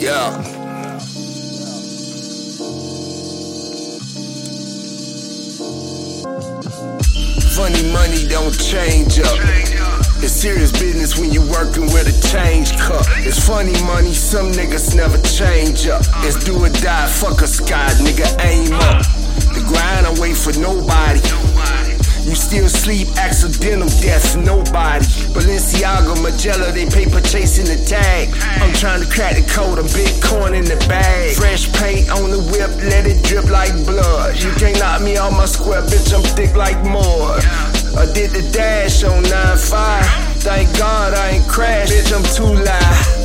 Yeah. Funny money don't change up. It's serious business when you working with a change cup. It's funny money, some niggas never change up. It's do or die, fuck a sky, nigga aim up. The grind, I wait for nobody. Still sleep, accidental deaths, nobody. Balenciaga, Margiela, they paper chasing the tag. I'm trying to crack the code, I'm Bitcoin in the bag. Fresh paint on the whip, let it drip like blood. You can't knock me off my square, bitch, I'm thick like mud. I did the dash on 9-5. Thank God I ain't crashed, bitch, I'm too loud.